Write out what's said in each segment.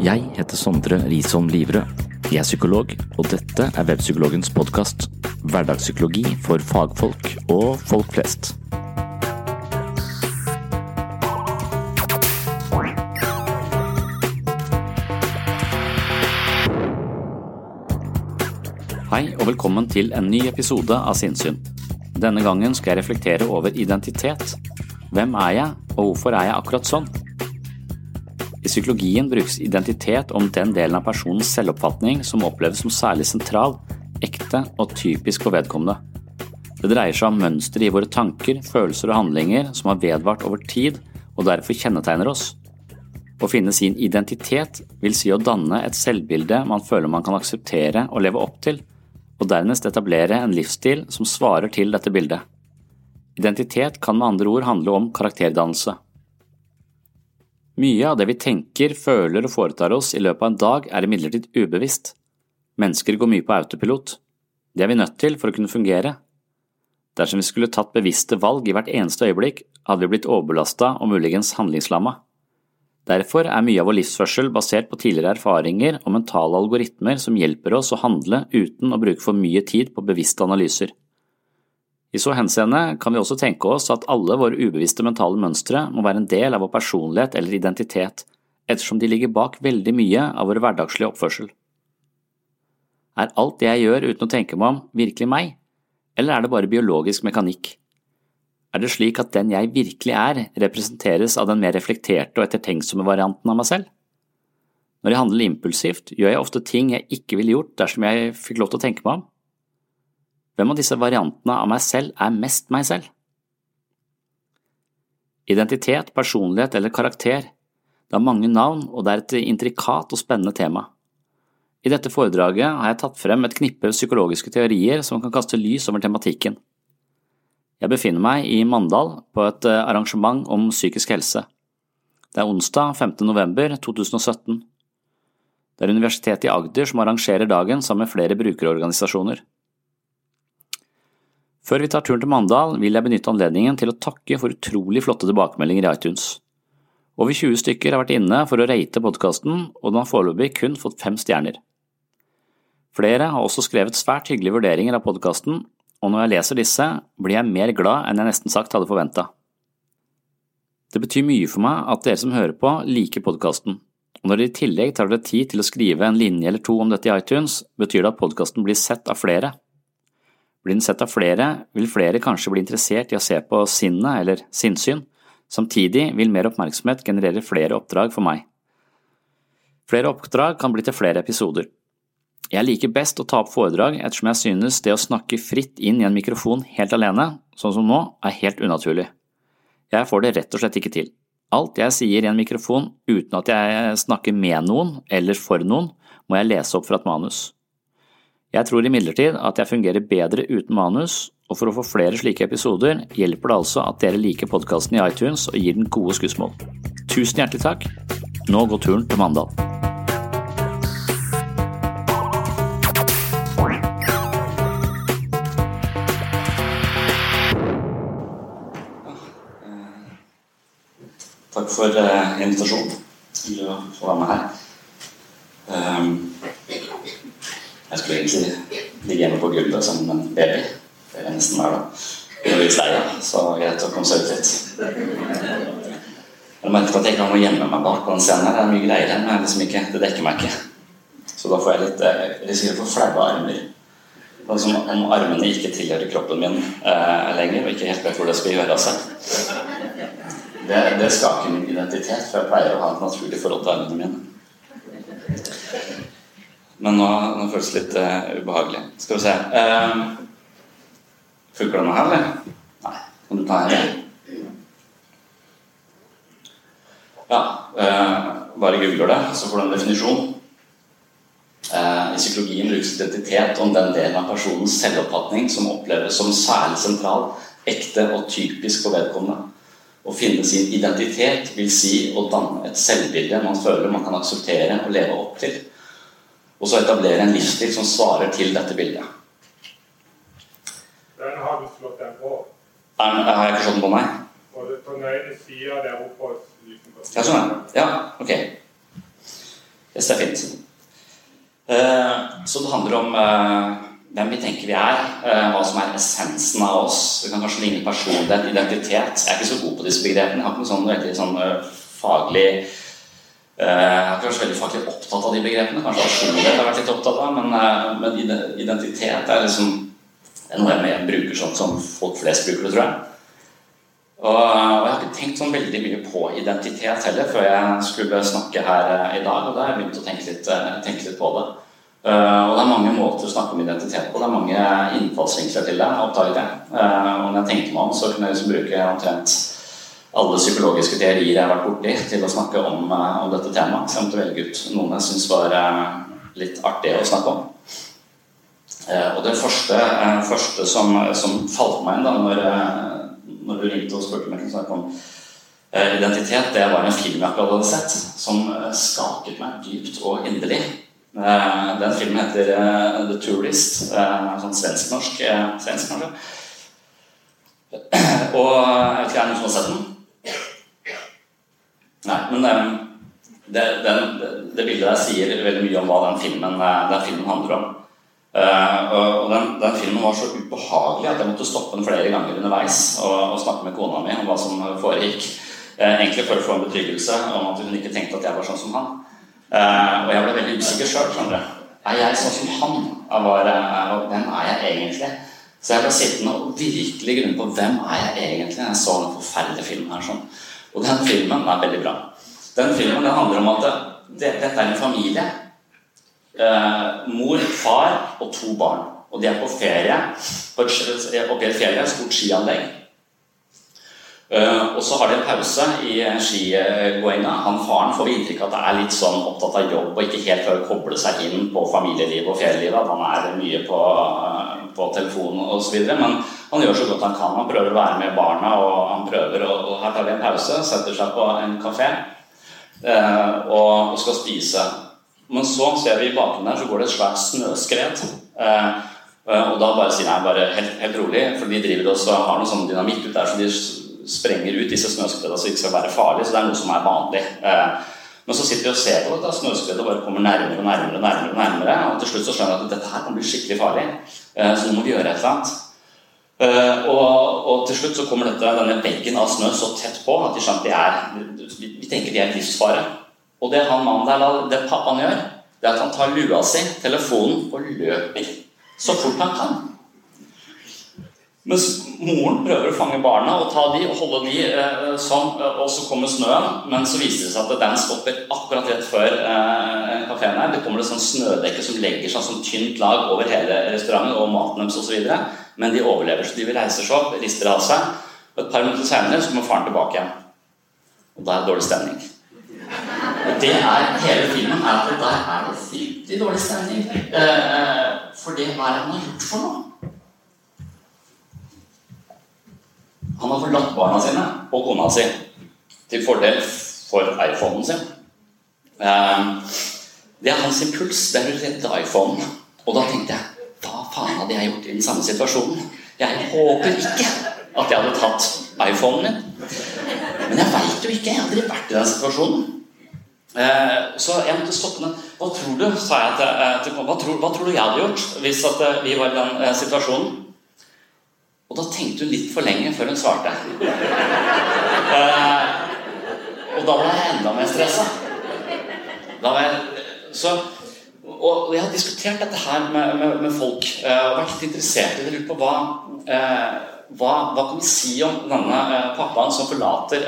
Jeg heter Sondre Risholm Livrød. Jeg er psykolog, og dette er Webpsykologens podkast. Hverdagspsykologi for fagfolk og folk flest. Hei og velkommen til en ny episode av Sinnsyn. Denne gangen skal jeg reflektere over identitet. Hvem er jeg, og hvorfor er jeg akkurat sånn? I psykologien brukes identitet om den delen av personens selvoppfatning som oppleves som særlig sentral, ekte og typisk for vedkommende. Det dreier seg om mønstre i våre tanker, følelser og handlinger som har vedvart over tid og derfor kjennetegner oss. Å finne sin identitet vil si å danne et selvbilde man føler man kan akseptere og leve opp til, og dernest etablere en livsstil som svarer til dette bildet. Identitet kan med andre ord handle om karakterdannelse. Mye av det vi tenker, føler og foretar oss i løpet av en dag er imidlertid ubevisst. Mennesker går mye på autopilot. Det er vi nødt til for å kunne fungere. Dersom vi skulle tatt bevisste valg i hvert eneste øyeblikk, hadde vi blitt overbelasta og muligens handlingslamma. Derfor er mye av vår livsførsel basert på tidligere erfaringer og mentale algoritmer som hjelper oss å handle uten å bruke for mye tid på bevisste analyser. I så henseende kan vi også tenke oss at alle våre ubevisste mentale mønstre må være en del av vår personlighet eller identitet, ettersom de ligger bak veldig mye av vår hverdagslige oppførsel. Er alt det jeg gjør uten å tenke meg om, virkelig meg, eller er det bare biologisk mekanikk? Er det slik at den jeg virkelig er, representeres av den mer reflekterte og ettertenksomme varianten av meg selv? Når jeg handler impulsivt, gjør jeg ofte ting jeg ikke ville gjort dersom jeg fikk lov til å tenke meg om. Hvem av disse variantene av meg selv er mest meg selv? Identitet, personlighet eller karakter. Det har mange navn, og det er et intrikat og spennende tema. I dette foredraget har jeg tatt frem et knippe psykologiske teorier som kan kaste lys over tematikken. Jeg befinner meg i Mandal på et eh, arrangement om psykisk helse. Det er onsdag 5. november 2017. Det er Universitetet i Agder som arrangerer dagen sammen med flere brukerorganisasjoner. Før vi tar turen til Mandal, vil jeg benytte anledningen til å takke for utrolig flotte tilbakemeldinger i iTunes. Over 20 stykker har vært inne for å rate podkasten, og den har foreløpig kun fått fem stjerner. Flere har også skrevet svært hyggelige vurderinger av podkasten, og når jeg leser disse, blir jeg mer glad enn jeg nesten sagt hadde forventa. Det betyr mye for meg at dere som hører på, liker podkasten, og når dere i tillegg tar dere tid til å skrive en linje eller to om dette i iTunes, betyr det at podkasten blir sett av flere. Blir den sett av flere, vil flere kanskje bli interessert i å se på sinnet eller sinnssyn, samtidig vil mer oppmerksomhet generere flere oppdrag for meg. Flere oppdrag kan bli til flere episoder. Jeg liker best å ta opp foredrag ettersom jeg synes det å snakke fritt inn i en mikrofon helt alene, sånn som nå, er helt unaturlig. Jeg får det rett og slett ikke til. Alt jeg sier i en mikrofon uten at jeg snakker med noen eller for noen, må jeg lese opp fra et manus. Jeg tror imidlertid at jeg fungerer bedre uten manus, og for å få flere slike episoder hjelper det altså at dere liker podkasten i iTunes og gir den gode skussmål. Tusen hjertelig takk. Nå går turen til Mandal. Takk for uh, invitasjonen til å få være med her. Jeg skulle egentlig ligge hjemme på gulvet som en baby. Det er nesten hver dag. Jeg er litt lei, så greit å komme seg ut litt. Jeg merket at jeg ikke må gjemme meg bak på den scenen. Det er mye greier men men liksom ikke, det dekker meg ikke. Så da får jeg litt eh, risikerer for flaue armer. Det er som om armene ikke tilhører kroppen min eh, lenger, og ikke helt vet hvor det skal gjøre seg. Det, det skaker min identitet, for jeg pleier å ha et naturlig forhold til armene mine. Men nå, nå føles det litt uh, ubehagelig. Skal vi se uh, Funker denne her, eller? Nei. Kan du ta her? Ja. Uh, bare googler det, så får du en definisjon. I psykologien brukes identitet om den delen av personens selvoppfatning som oppleves som særlig sentral, ekte og typisk for vedkommende. Å finne sin identitet vil si å danne et selvbilde man føler man kan akseptere og leve opp til og så etablere en livsstil som svarer til dette bildet. Den har du slått den på. Er, har jeg ikke slått den på meg? Det på den ene sida der oppe Ja, sånn, ja. Ok. Yes, det er fint. Uh, så det handler om uh, hvem vi tenker vi er, uh, hva som er essensen av oss. Det kan kanskje ligne personlighet, identitet. Jeg er ikke så god på disse begrepene. Jeg har ikke noe sånn veldig sånn, faglig Eh, jeg har ikke vært så veldig faglig opptatt av de begrepene. Kanskje personlighet har vært litt opptatt av, men, eh, men identitet er liksom er noe jeg bruker sånn som folk flest bruker det, tror jeg. Og jeg har ikke tenkt sånn veldig mye på identitet heller før jeg skulle snakke her eh, i dag. Og da har jeg begynt å tenke litt, tenke litt på det. og det er mange måter å snakke om identitet på. Det er mange innfallsvinkler til det. oppdaget jeg. og når jeg tenkte meg om, så kunne jeg liksom bruke omtrent alle psykologiske teorier jeg har vært borti, til å snakke om, eh, om dette temaet. Så jeg måtte velge ut noen jeg syns var eh, litt artig å snakke om. Eh, og det første, første som, som, falt meg inn da når, når, du ringte og spurte meg om snakke om identitet, det var en film jeg akkurat hadde sett, som skaket meg dypt og inderlig. Den filmen heter The Tourist. Sånn svensk-norsk. Svensk. Og jeg vet ikke, er det noen som har sett den? Nei, men um, det, den, det, bildet der sier veldig mye om hva den filmen, eh, den filmen handler om. Uh, og den, den, filmen var så ubehagelig at jeg måtte stoppe den flere ganger underveis og, og snakke med kona mi om hva som foregikk. Uh, egentlig for å få en betryggelse om at hun ikke tenkte at jeg var sånn som han. Uh, og jeg ble veldig usikker sjøl. Er jeg sånn som han? Var, hvem er jeg egentlig? Så jeg ble sittende og virkelig grunne på hvem er jeg egentlig jeg så den forferdelige filmen her. sånn og den filmen er veldig bra. Den filmen den handler om at det, det, dette er en familie. Eh, mor, far og to barn. Og de er på ferie på et, oppe i et fjell, et stort skianlegg. Uh, og så har de en pause i skigåinga. Han faren får vi inntrykk av at det er litt sånn opptatt av jobb og ikke helt klarer å koble seg inn på familielivet og ferielivet. Han er mye på, uh, på telefonen osv. Men han gjør så godt han kan. Han prøver å være med barna, og han prøver og, og her tar vi en pause, setter seg på en kafé uh, og, og, skal spise. Men så ser vi i bakgrunnen der så går det et svært snøskred. og da bare sier jeg bare helt, helt rolig, for de driver også har noe sånn dynamitt ut der. så de sprenger ut disse snøskredene så det ikke skal være farlig. Så det er noe som er vanlig. Eh, men så sitter vi og ser på dette snøskredet bare kommer nærmere og nærmere. Og nærmere, nærmere, og til slutt så skjønner vi at dette her kan bli skikkelig farlig. Eh, så nå må vi gjøre et eller annet. Uh, og, og, til slutt så kommer dette, denne veggen av snø så tett på at de skjønner at de er, vi, tenker de er livsfare. Og det han mannen der, det pappaen gjør, det er at han tar lua si, telefonen, og løper så fort han kan. Mens moren prøver å fange barna og ta de og holde de eh, sånn, og så kommer snøen. Men så viser det seg at den stopper akkurat rett før eh, kafeen her. Det kommer et sånn snødekke som legger seg sånn tynt lag over hele restauranten og maten deres osv. Men de overlever, så de vil reise seg opp, rister av seg. Og et par minutter senere så kommer faren tilbake igjen. Og da er det dårlig stemning. Og det er hele filmen er at der er det fryktelig dårlig stemning. Eh, eh for det hva er det han har gjort for noe? Han har forlatt barna sine og kona si til fordel for iPhonen sin. Ehm, det er hans impuls. Det er å redde iPhonen. Og da tenkte jeg faen hadde jeg gjort i den samme situasjonen? Jeg håper ikke at jeg hadde tatt iPhonen min. Men jeg veit jo ikke. Jeg hadde vært i den situasjonen. Ehm, så jeg måtte stoppe den. Hva tror du sa jeg til, eh, hva, tror, hva tror du jeg hadde gjort hvis eh, vi var i den eh, situasjonen? Og da tenkte hun litt for lenge før hun svarte. Eh, og da ble jeg enda mer stressa. Så, og jeg har diskutert dette her med, med, med folk eh, og vært litt interessert i det. Lurt på hva, eh, hva, hva kan vi si om denne eh, pappaen som forlater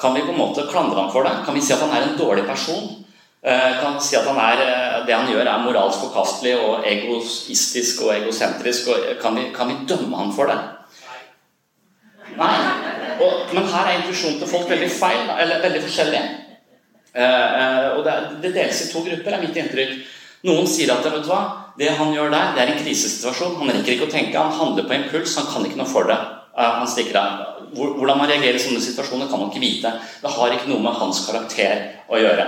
Kan vi på en måte klandre ham for det? Kan vi si at han er en dårlig person? kan si at han er, det han gjør, er moralsk forkastelig og egoistisk og egosentrisk. Og kan, vi, kan vi dømme han for det? Nei. Og, men her er intuisjonen til folk veldig feil, eller veldig forskjellig. Og det, det, deles i to grupper, er mitt inntrykk. Noen sier at vet du hva, det han gjør der, det er en krisesituasjon. Han rekker ikke å tenke, han handler på impuls, han kan ikke noe for det. Han stikker av. Hvordan man reagerer i sånne situasjoner, kan man ikke vite. Det har ikke noe med hans karakter å gjøre.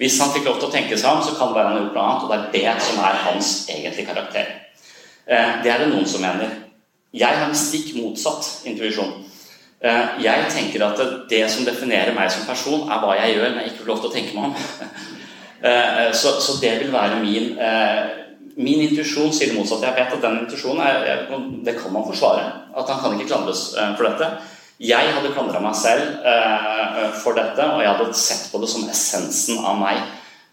Hvis han fikk lov til å tenke seg om, så kan det være han har gjort noe annet, og det er det som er hans egentlige karakter. Eh, det er det noen som mener. Jeg har en stikk motsatt intuisjon. Eh, jeg tenker at det som definerer meg som person, er hva jeg gjør når jeg ikke får lov til å tenke meg om. Eh, så, så det vil være min Min intuisjon sier det motsatte. Jeg vet at den intuisjonen det kan man forsvare. At han kan ikke klandres for dette. Jeg hadde klandra meg selv for dette, og jeg hadde sett på det som essensen av meg.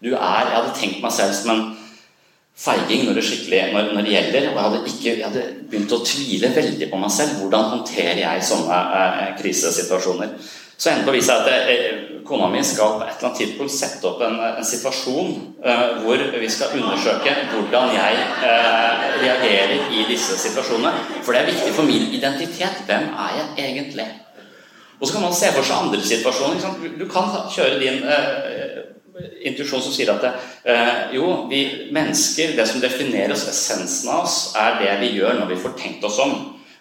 Du er, Jeg hadde tenkt meg selv som en feiging når det, når, når det gjelder. Og jeg hadde, ikke, jeg hadde, begynt å tvile veldig på meg selv. Hvordan håndterer jeg sånne eh, krisesituasjoner? Så endte det å vise seg at jeg, kona mi skal på et eller annet tidspunkt sette opp en, en situasjon eh, hvor vi skal undersøke hvordan jeg eh, reagerer i disse situasjonene. For det er viktig for min identitet. Hvem er jeg egentlig? Og så kan man se for seg andre situasjoner. Du kan kjøre din eh, intuisjon som sier at eh, jo, vi mennesker, det som definerer oss, essensen av oss, er det vi gjør når vi får tenkt oss om.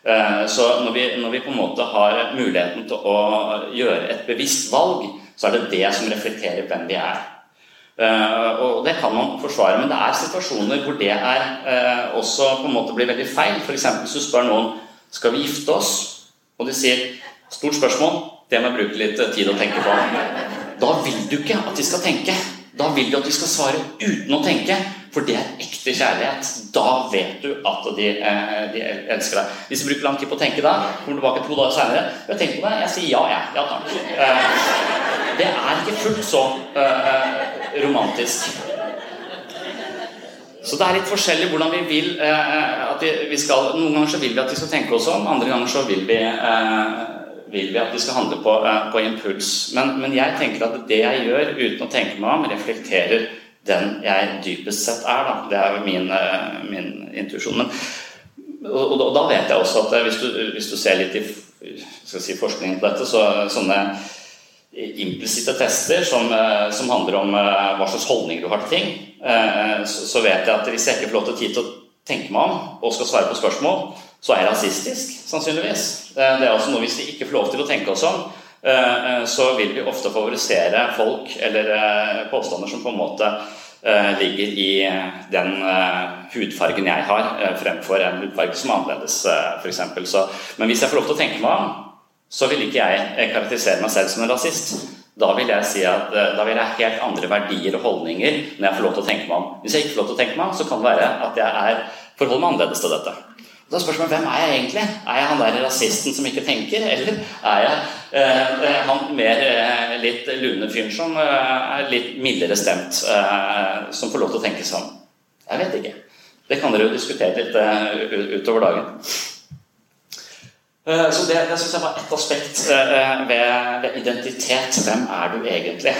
Eh, så når vi, når vi, på en måte har muligheten til å gjøre et bevisst valg, så er det det som reflekterer hvem vi er. Eh, og det kan man forsvare, men det er situasjoner hvor det er eh, også på en måte blir veldig feil. F.eks. hvis du spør noen skal vi gifte oss, og de sier stort spørsmål, det må jeg bruke litt tid å tenke på. Da vil du ikke at de skal tenke. Da vil du at de skal svare uten å tenke, for det er ekte kjærlighet. Da vet du at de, eh, de elsker deg. Hvis du bruker lang tid på å tenke da, kommer tilbake to dager seinere Jeg tenker på det, jeg sier ja, jeg. Ja takk. Eh, det er ikke fullt så eh, romantisk. Så det er litt forskjellig hvordan vi vil at vi, skal Noen ganger så vil vi at de skal tenke oss om, andre ganger så vil vi vil vi at de skal handle på, uh, på impuls. Men, men, jeg tenker at det jeg gjør uten å tenke meg om, reflekterer den jeg dypest sett er. Da. Det er min, uh, min intuisjon. Og, og, da vet jeg også at hvis du, hvis du ser litt i si, forskningen på dette, så sånne implisitte tester som, som handler om hva slags holdninger du har til ting, så, så vet jeg at hvis jeg ikke får lov til tid til å tenke meg om og skal svare på spørsmål, så er rasistisk, sannsynligvis. Det er også noe Hvis vi ikke får lov til å tenke oss om, eh, eh, så vil vi ofte favorisere folk eller eh, påstander som på en måte ligger i den hudfargen jeg har, fremfor en hudfarge som er annerledes, f.eks. Men hvis jeg får lov til å tenke meg om, så vil ikke jeg karakterisere meg selv som en rasist. Da vil jeg si at da vil jeg helt andre verdier og holdninger når jeg får lov til å tenke meg om. Hvis jeg ikke får lov til å tenke meg om, så kan det være at jeg er, forholder meg annerledes til dette. Da spørs man hvem er jeg egentlig? Er jeg han der rasisten som ikke tenker? Eller er jeg eh, han mer eh, litt lune fyren som eh, er litt mildere stemt, eh, som får lov til å tenke sånn? Jeg vet ikke. Det kan dere jo diskutere litt eh, utover dagen. Eh, så Det, det syns jeg var ett aspekt ved, ved, identitet. Hvem er du egentlig?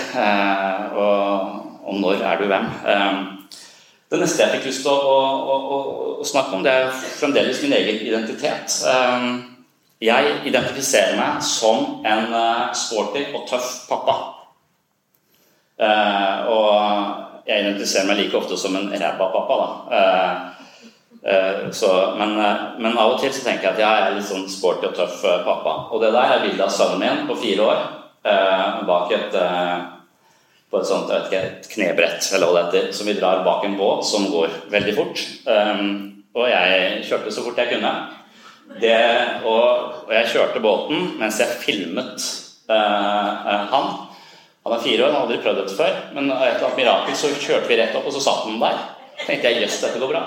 Og, og når er du hvem? Det neste jeg fikk lyst til å, å, å, å, snakke om, det er fremdeles min egen identitet. Ehm, jeg identifiserer meg som en eh, sporty og tøff pappa. Eh, og jeg identifiserer meg like ofte som en ræva pappa, da. Eh, så, men, men, av og til så tenker jeg at jeg er litt sånn sporty og tøff pappa. Og det der er bildet av sønnen min på fire år bak et på et sånt ikke, et knebrett eller hva det heter, som vi drar bak en båt som går veldig fort. Um, og jeg kjørte så fort jeg kunne. Det, og, og, jeg kjørte båten mens jeg filmet uh, han. Han er fire år, han har aldri prøvd dette før. Men av et eller annet mirakel så kjørte vi rett opp, og så satt han der. tenkte jeg jøss, dette går bra.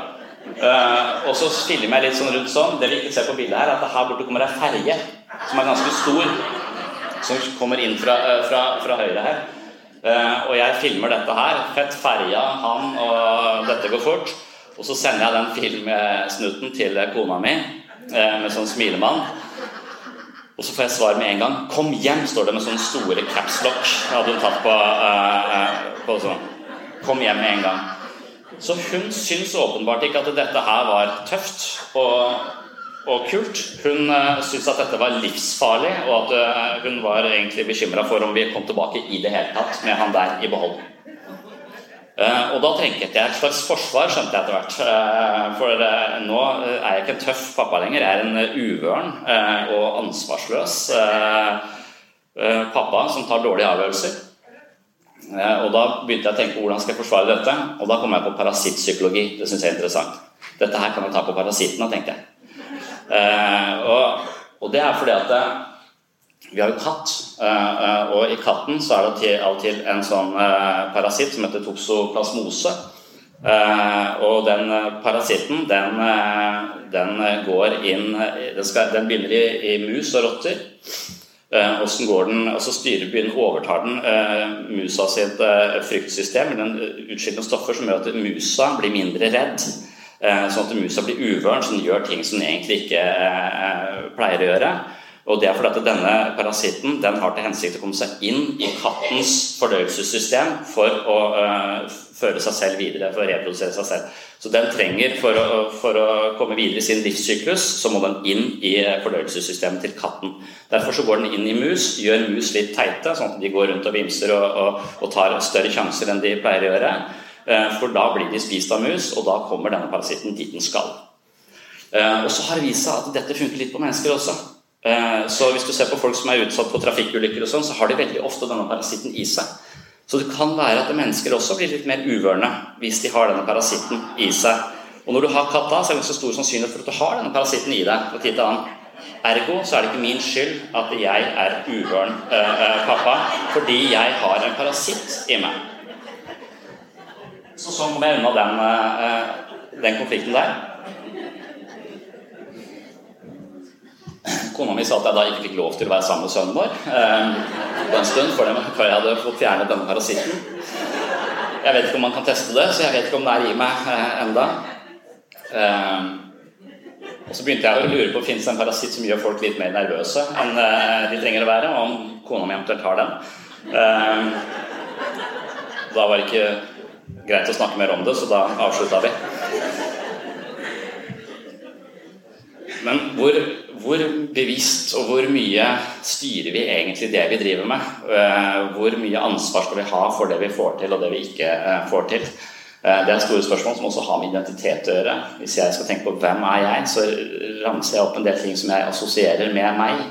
Uh, og så filmer jeg litt sånn rundt sånn. Det vi ikke ser på bildet her, er at her borte kommer ei ferge som er ganske stor. Som kommer inn fra, uh, fra, fra høyre her. Uh, og jeg filmer dette her. Fett ferja, han, og dette går fort. Og så sender jeg den filmsnutten til kona mi uh, med sånn smilemann. Og så får jeg svar med en gang. 'Kom hjem', står det med sånne store capslock. Hadde hun tatt på, uh, på sånn. kom hjem med en gang. Så hun syns åpenbart ikke at dette her var tøft og, og kult. Hun uh, syntes at dette var livsfarlig, og at uh, hun var egentlig bekymra for om vi kom tilbake i det hele tatt med han der i behold. Uh, og da trengte jeg et slags forsvar, skjønte jeg etter hvert. For nå er jeg ikke en tøff pappa lenger. Jeg er en uvøren og ansvarsløs pappa som tar dårlige avgjørelser. Og Da begynte jeg å tenke hvordan skal jeg forsvare dette. Og da kom jeg på parasittpsykologi. Det syns jeg er interessant. Dette her kan jeg ta på parasittene, tenkte jeg. Og, og det er fordi at vi har jo katt, og i katten så er det av og til en sånn parasitt som heter toksoplasmose. Og den parasitten, den, den går inn Den, skal, den begynner i, i mus og rotter. Hvordan går den, altså Styrebyen overtar den musa sitt fryktsystem. Den utskiller stoffer som gjør at musa blir mindre redd. Sånn at musa blir uvøren, så den gjør ting som den egentlig ikke pleier å gjøre. Og det er fordi at denne parasitten den har til hensikt å komme seg inn i kattens fordøyelsessystem for å uh, føre seg selv videre, for å reprodusere seg selv. Så den trenger, for å, for å komme videre i sin livssyklus, så må den inn i fordøyelsessystemet til katten. Derfor så går den inn i mus, gjør mus litt teite, sånn at de går rundt og vimser og, og, og tar større sjanser enn de pleier å gjøre. Uh, for da blir de spist av mus, og da kommer denne parasitten dit den skal. Uh, og så har det vist seg at dette funker litt på mennesker også. Så hvis du ser på folk som er utsatt for trafikkulykker, og sånn, så har de veldig ofte denne parasitten i seg. Så det kan være at mennesker også blir litt mer uvørne hvis de har denne parasitten i seg. Og når du har katta, så er det ganske stor sannsynlighet for at du har denne parasitten i deg. fra tid til annen. Ergo så er det ikke min skyld at jeg er uvøren eh, pappa, fordi jeg har en parasitt i meg. Så sånn kom jeg unna den, eh, den konflikten der. Kona mi sa at jeg da ikke fikk lov til å være sammen med sønnen vår eh, på en stund før jeg hadde fått fjernet denne parasitten. Jeg vet ikke om man kan teste det, så jeg vet ikke om det er i meg eh, enda. Og Så begynte jeg å lure på om det en parasitt som gjør folk litt mer nervøse enn de trenger å være, og om kona mi eventuelt har den. Da var det ikke greit å snakke mer om det, så da avslutta vi. Men hvor, hvor, bevisst og hvor mye styrer vi egentlig det vi driver med? Uh, hvor mye ansvar skal vi ha for det vi får til, og det vi ikke uh, får til? Uh, det er store spørsmål som også har med identitet å gjøre. Hvis jeg skal tenke på hvem er jeg, så ramser jeg opp en del ting som jeg assosierer med meg.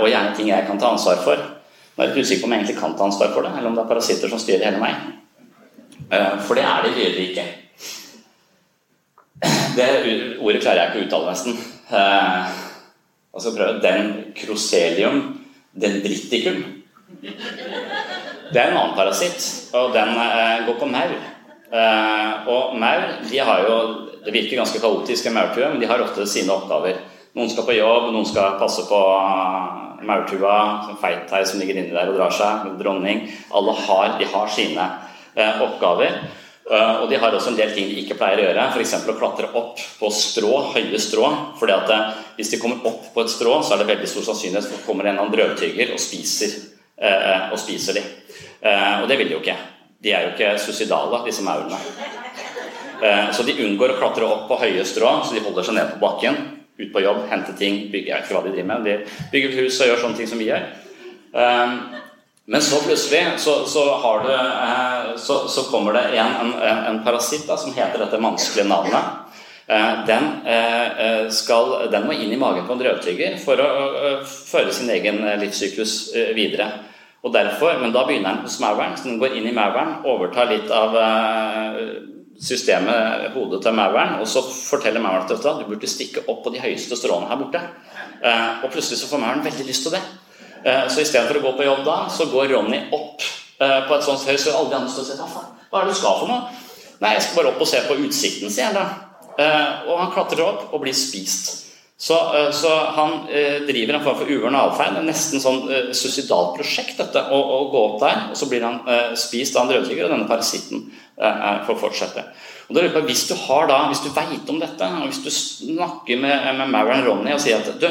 og gjerne ting jeg kan ta ansvar for. Nå er jeg litt usikker på om jeg egentlig kan ta ansvar for det, eller om det er parasitter som styrer hele meg. For det er det virkelig ikke. Det ordet klarer jeg ikke å uttale, nesten. Og så prøver jeg Den croselium dendriticum. Det er en annen parasitt, og den eh, går på maur. Eh, og maur de har jo Det virker ganske kaotisk i maurtue, men de har ofte sine oppgaver. Noen skal på jobb, noen skal passe på maurtua, feithei som ligger inni der og drar seg, dronning. Alle har, de har sine eh, oppgaver. Uh, og de har også en del ting de ikke pleier å gjøre, f.eks. å klatre opp på strå, høye strå. fordi at uh, Hvis de kommer opp på et strå, så er det veldig stor sannsynlighet for at det kommer en eller drøvtygger og spiser, og spiser de. og det vil de jo ikke. De er jo ikke suicidale, disse maurene. så de unngår å klatre opp på høye strå, så de holder seg ned på bakken. Ut på jobb, hente ting, bygge, jeg vet ikke hva de driver med. De bygger hus og gjør sånne ting som vi gjør. Men så plutselig så, så, det, eh, så, så kommer det en, en, en parasitt da, som heter dette vanskelige navnet. Eh, den, eh, skal, den, må inn i magen på en drøvtygger for å føre sin egen livssyklus videre. Og derfor, Men da begynner den hos mauren. Så den går inn i mauren, overtar litt av systemet, hodet til mauren, og så forteller mauren at du burde stikke opp på de høyeste stråene her borte. Og plutselig så får mauren veldig lyst til det. Eh, så istedenfor å gå på jobb da, så går Ronny opp eh, på et sånt høyt, så alle de andre står og sier hva, hva er det du skal for noe? Nei, jeg skal bare opp og se på utsikten, sier han da. Eh, og han klatrer opp og blir spist. Så, så han driver en form for uvøren atferd. Nesten sånn suicidalt prosjekt dette, å, å, gå opp der. Og så blir han spist av en rødtygger, og denne parasitten får fortsette. Og da på, Hvis du har da, hvis du veit om dette, og hvis du snakker med, med Maren Ronny og sier at du,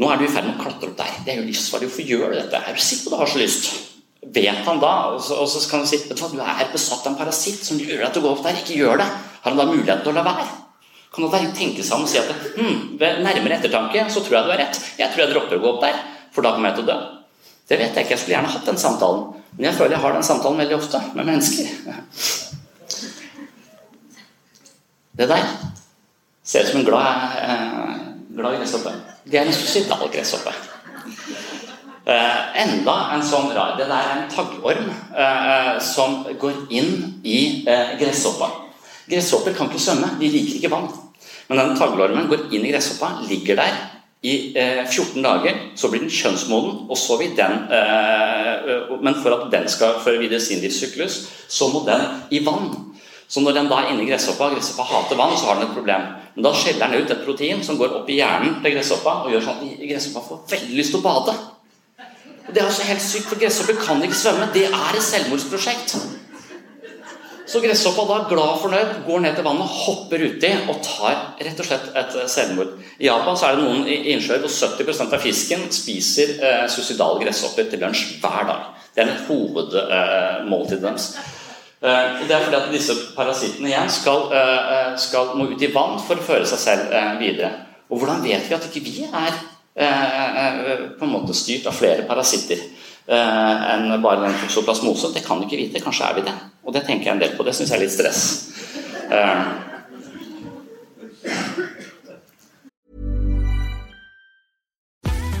nå er du i ferd med å klatre opp der. Det er jo livsfarlig. Hvorfor gjør du dette? Er du sikker på du har så lyst? vet han da Og så, og så kan han si vet du hva, du er besatt av en parasitt som gjør til å gå opp der. Ikke gjør det. Har han da muligheten til å la være? Kan han da tenke seg om og si at hm, ved nærmere ettertanke så tror jeg du har rett. Jeg tror jeg dropper å gå opp der, for da kommer jeg til å dø. Det vet jeg ikke. Jeg skulle gjerne hatt den samtalen. Men jeg føler jeg har den samtalen veldig ofte med mennesker. Det der ser ut som en glad, eh, glad gresshoppe. Det er en suicidal gresshoppe. Eh, enda en sånn rar Det der er en taggorm eh, som går inn i eh, gresshoppa. Gresshopper kan ikke svømme, de liker ikke vann. Men denne taglormen går inn i gresshoppa, ligger der i 14 eh, dager. Så blir den kjønnsmoden, og så vil den eh, Men for at den skal føre videre sin livssyklus, så må den i vann. Så når den da er inne i gresshoppa, gresshoppa hater vann, så har den et problem. Men da skjeller den ut et protein som går opp i hjernen til gresshoppa og gjør sånn at gresshoppa får veldig lyst til å bade. Og Det er altså helt sykt, for gresshopper kan ikke svømme. Det er et selvmordsprosjekt. Så gresshoppa da, glad og fornøyd, går ned til vannet, hopper uti og tar rett og slett et selvmord. I Japan så er det noen innsjøer hvor 70% av fisken spiser eh, suicidale gresshopper til lunsj hver dag. Det er hovedmåltidet hovedmåltid eh, deres. Eh, og Det er fordi at disse parasittene igjen skal, eh, eh, skal, må ut i vann for å føre seg selv videre. Og hvordan vet vi at ikke vi er på en måte styrt av flere parasitter enn bare den toksoplasmose? Det kan du ikke vite. Kanskje er vi det. Og det tenker jeg en del på. Det syns jeg er litt stress.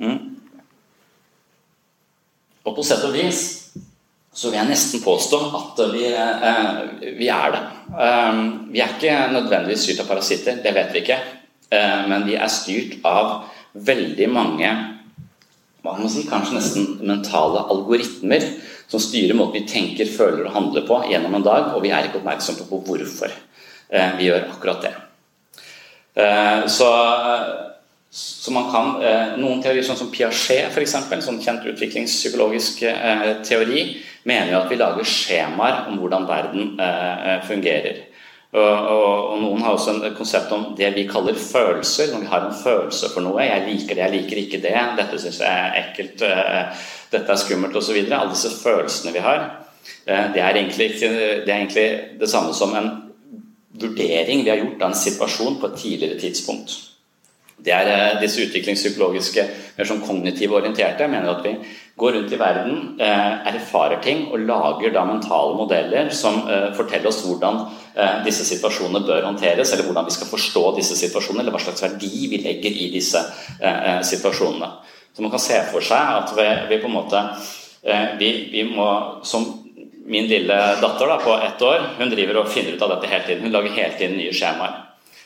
Mm. Og på sett og vis så vil jeg nesten påstå at vi, eh, vi er det. Um, vi er ikke nødvendigvis styrt av parasitter, det vet vi ikke. Uh, men vi er styrt av veldig mange hva man si, kanskje nesten mentale algoritmer som styrer måten vi tenker, føler og handler på gjennom en dag, og vi er ikke oppmerksomme på hvorfor uh, vi gjør akkurat det. Uh, så så man kan, eh, Noen teorier, sånn som Piaget, f.eks., eksempel, sånn kjent utviklingspsykologisk eh, teori, mener jo at vi lager skjemaer om hvordan verden eh, fungerer. Og, Noen har også et konsept om det vi kaller følelser. Når vi har en følelse for noe. 'Jeg liker det, jeg liker ikke det'. 'Dette syns jeg er ekkelt', 'dette er skummelt', osv. Alle disse følelsene vi har, det er, egentlig, det er egentlig det samme som en vurdering vi har gjort av en situasjon på et tidligere tidspunkt. Det er eh, disse utviklingspsykologiske, mer sånn kognitive orienterte. Jeg mener at vi går rundt i verden, eh, erfarer ting og lager da mentale modeller som eh, forteller oss hvordan disse situasjonene bør håndteres, eller hvordan vi skal forstå disse situasjonene, eller hva slags verdi vi legger i disse situasjonene. Så man kan se for seg at vi, vi på en måte vi, vi må, som min lille datter da, på ett år, hun driver og finner ut av dette hele tiden. Hun lager hele tiden nye skjemaer.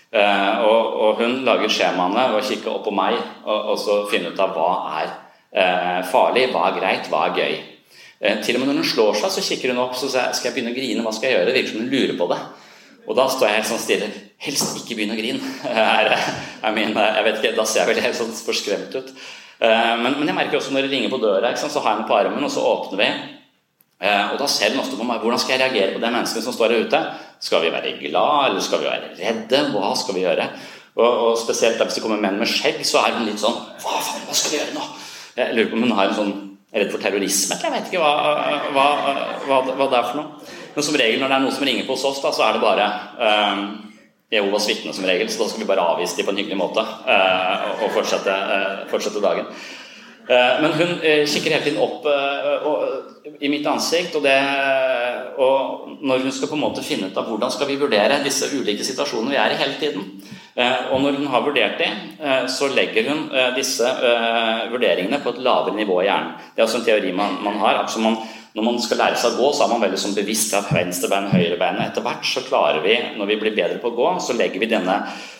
Uh, og, og, hun lager skjemaene og kikker opp på meg og, og, så finner ut av hva er eh, farlig, hva er greit, hva er gøy. Eh, til og med når hun slår seg, så kikker hun opp så sier skal jeg begynne å grine. Hva skal jeg gjøre? Virker som hun lurer på det. Og da står jeg helt sånn stille. Helst ikke begynne å grine. er, er min, jeg vet ikke, Da ser jeg vel helt sånn forskremt ut. Men, men, jeg merker også når det ringer på døra, så har jeg den på armen, og så åpner vi. Og da ser hun ofte på meg hvordan skal jeg reagere på det mennesket som står der ute. Skal vi være glad, eller skal vi være redde? Hva skal vi gjøre? Og, og spesielt hvis det kommer menn med skjegg, så er hun litt sånn Hva faen, hva skal vi gjøre nå? Jeg lurer på om hun har en sånn redd for terrorisme. Jeg vet ikke hva, hva, hva, hva, det er for noe. Men som regel når det er noen som ringer på hos oss, da, så er det bare um, Jehovas vitne som regel. Så da skal vi bare avvise dem på en hyggelig måte uh, og fortsette, uh, fortsette dagen. Eh, Men hun eh, kikker hele tiden opp eh, i mitt ansikt, og, det, og når hun skal på en måte finne ut av hvordan skal vi vurdere disse ulike situasjonene vi er i hele tiden. Og når hun har vurdert dem, så legger hun disse vurderingene på et lavere nivå i hjernen. Det er også en teori man, man har. Altså man, når man skal lære seg å gå, så er man veldig sånn bevisst at venstrebein, høyrebein. høyre. Etter hvert så klarer vi, når vi blir bedre på å gå, så legger vi denne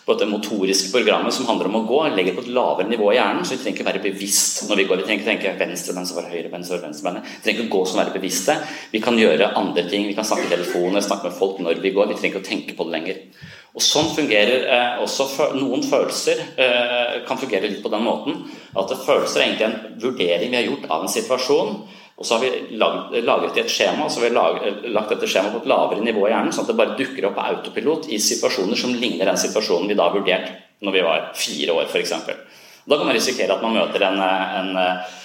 på det motoriske programmet som handler om å gå, legger på et lavere nivå i hjernen. Så vi trenger ikke være bevisst når vi går. Vi trenger ikke tenke venstrebein, så var høyrebein, høyre så var venstrebein. Vi trenger ikke gå som være bevisste. Vi kan gjøre andre ting. Vi kan snakke i telefoner, snakke med folk når vi går. Vi trenger ikke å tenke på det lenger. Og Sånn fungerer eh, også noen følelser. Eh, kan fungere litt på den måten at følelser er egentlig en vurdering vi har gjort av en situasjon. Og så har vi laget, et skjema, så har vi lag- lagt dette skjemaet på et lavere nivå i hjernen, sånn at det bare dukker opp på autopilot i situasjoner som ligner den situasjonen vi da har vurdert når vi var fire år, f.eks. Da kan man risikere at man møter en, en eh,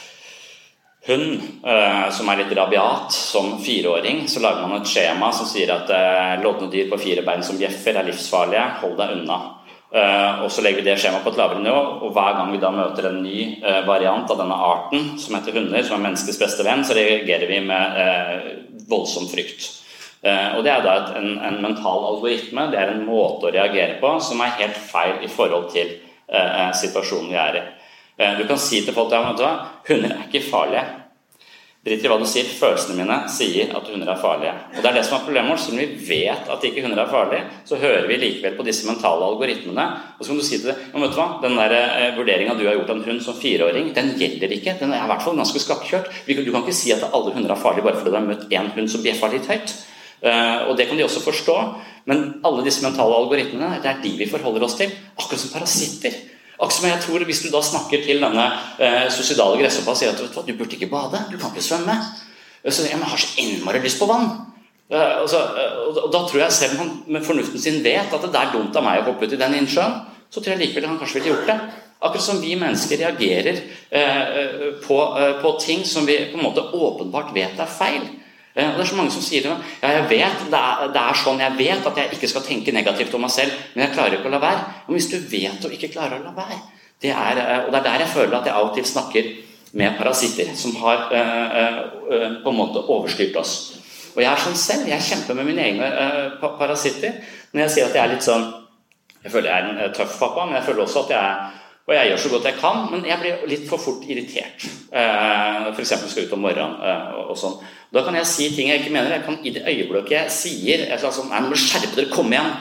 hund eh, som er litt rabiat som fireåring. Så lager man et skjema som sier at eh, lodne dyr på fire bein som bjeffer er livsfarlige, hold deg unna. Eh, og så legger vi det skjemaet på et lavere nivå, og hver gang vi da møter en ny eh, variant av denne arten, som heter hunder, som er menneskets beste venn, så reagerer vi med eh, voldsom frykt. Og Det er da en, en mental algoritme, det er en måte å reagere på som er helt feil i forhold til situasjonen vi er i. Du kan si til folk at hunder er ikke farlige. Drit i hva du sier, følelsene mine sier at hunder er farlige. Og det er det som er problemet vårt. Siden vi vet at ikke hunder er farlige, så hører vi likevel på disse mentale algoritmene. Og så kan du si til det vet du hva, Den der eh, vurderinga du har gjort av en hund som fireåring, den gjelder ikke. Den er i hvert fall ganske skakkjørt. Du kan ikke si at alle hunder er farlige bare fordi du har møtt én hund som bjeffer litt høyt. Eh, og det kan de også forstå. Men alle disse mentale algoritmene, det er de vi forholder oss til. Akkurat som parasitter. Akkurat som jeg tror Hvis du da snakker til denne eh, suicidale gresshoppa og sier at du, du burde ikke bade, du kan ikke svømme Så jeg, men har så innmari lyst på vann. Eh, og, eh, og, og da tror jeg selv om han med fornuften sin vet at det er dumt av meg å hoppe ut i den innsjøen, så tror jeg likevel han kanskje ville gjort det. Akkurat som vi mennesker reagerer eh, på, eh, på ting som vi på en måte åpenbart vet er feil. Og det er så mange som sier det. Ja, jeg vet det er, det er sånn, jeg vet at jeg ikke skal tenke negativt om meg selv, men jeg klarer ikke å la være. Men hvis du vet og ikke klarer å la være det er, eh, Og det er der jeg føler at jeg av og til snakker med parasitter som har øh, øh, på en måte overstyrt oss. Og jeg er sånn selv. Jeg kjemper med mine egne øh, parasitter. Når jeg sier at jeg er litt sånn Jeg føler jeg er en tøff pappa, men jeg føler også at jeg er og jeg gjør så godt jeg kan, men jeg blir litt for fort irritert. Eh, F.eks. skal jeg ut om morgenen eh, og- sånn. Da kan jeg si ting jeg ikke mener. Jeg kan I det øyeblikket jeg sier et eller annet sånn Nei, du skjerpe dere, kom igjen!